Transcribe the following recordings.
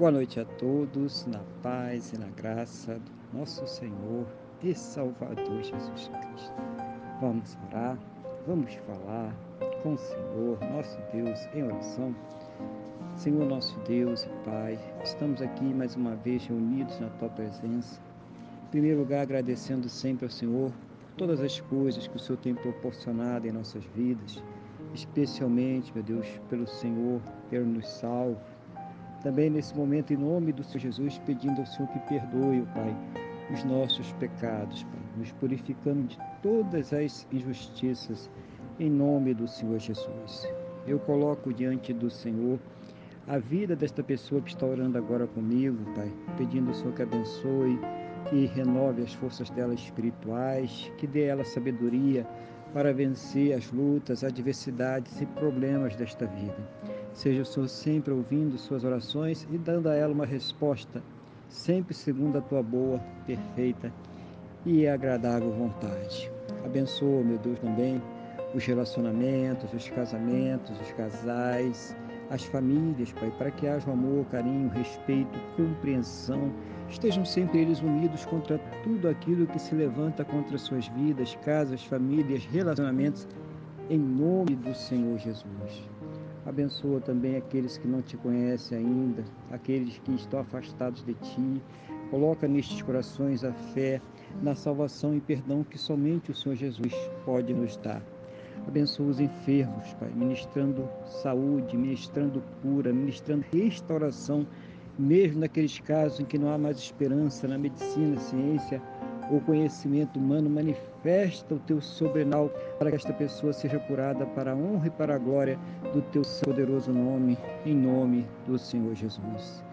Boa noite a todos, na paz e na graça do nosso Senhor e Salvador Jesus Cristo. Vamos orar, vamos falar com o Senhor, nosso Deus, em oração. Senhor, nosso Deus e Pai, estamos aqui mais uma vez reunidos na Tua presença. Em primeiro lugar, agradecendo sempre ao Senhor por todas as coisas que o Senhor tem proporcionado em nossas vidas, especialmente, meu Deus, pelo Senhor ter nos salvo também nesse momento, em nome do Senhor Jesus, pedindo ao Senhor que perdoe, Pai, os nossos pecados, Pai, nos purificando de todas as injustiças, em nome do Senhor Jesus. Eu coloco diante do Senhor a vida desta pessoa que está orando agora comigo, Pai, pedindo ao Senhor que abençoe, que renove as forças dela espirituais, que dê ela sabedoria para vencer as lutas, adversidades e problemas desta vida. Seja o Senhor sempre ouvindo suas orações e dando a ela uma resposta, sempre segundo a tua boa, perfeita e agradável vontade. Abençoa, meu Deus, também os relacionamentos, os casamentos, os casais, as famílias, Pai, para que haja amor, carinho, respeito, compreensão. Estejam sempre eles unidos contra tudo aquilo que se levanta contra suas vidas, casas, famílias, relacionamentos, em nome do Senhor Jesus. Abençoa também aqueles que não te conhecem ainda, aqueles que estão afastados de ti. Coloca nestes corações a fé na salvação e perdão que somente o Senhor Jesus pode nos dar. Abençoa os enfermos, Pai, ministrando saúde, ministrando cura, ministrando restauração, mesmo naqueles casos em que não há mais esperança na medicina, ciência ou conhecimento humano, manifesta o teu sobrenal para que esta pessoa seja curada para a honra e para a glória do teu poderoso nome, em nome do Senhor Jesus.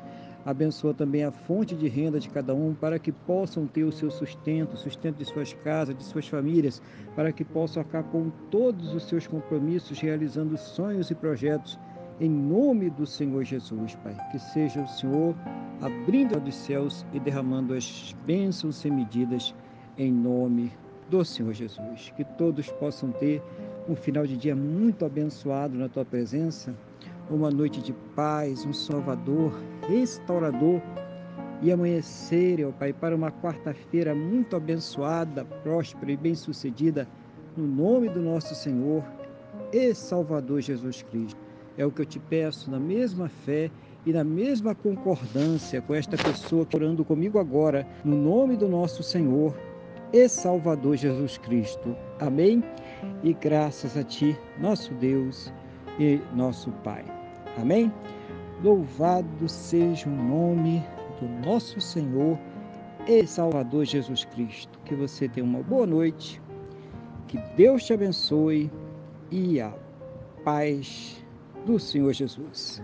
Abençoa também a fonte de renda de cada um para que possam ter o seu sustento, o sustento de suas casas, de suas famílias, para que possam arcar com todos os seus compromissos, realizando sonhos e projetos em nome do Senhor Jesus, Pai. Que seja o Senhor abrindo dos céus e derramando as bênçãos sem medidas em nome do Senhor Jesus. Que todos possam ter um final de dia muito abençoado na tua presença uma noite de paz, um Salvador restaurador e amanhecer, ó Pai, para uma quarta-feira muito abençoada, próspera e bem-sucedida, no nome do nosso Senhor e Salvador Jesus Cristo. É o que eu te peço na mesma fé e na mesma concordância com esta pessoa orando comigo agora, no nome do nosso Senhor e Salvador Jesus Cristo. Amém? E graças a Ti, nosso Deus e nosso Pai. Amém? Louvado seja o nome do nosso Senhor e Salvador Jesus Cristo. Que você tenha uma boa noite, que Deus te abençoe e a paz do Senhor Jesus.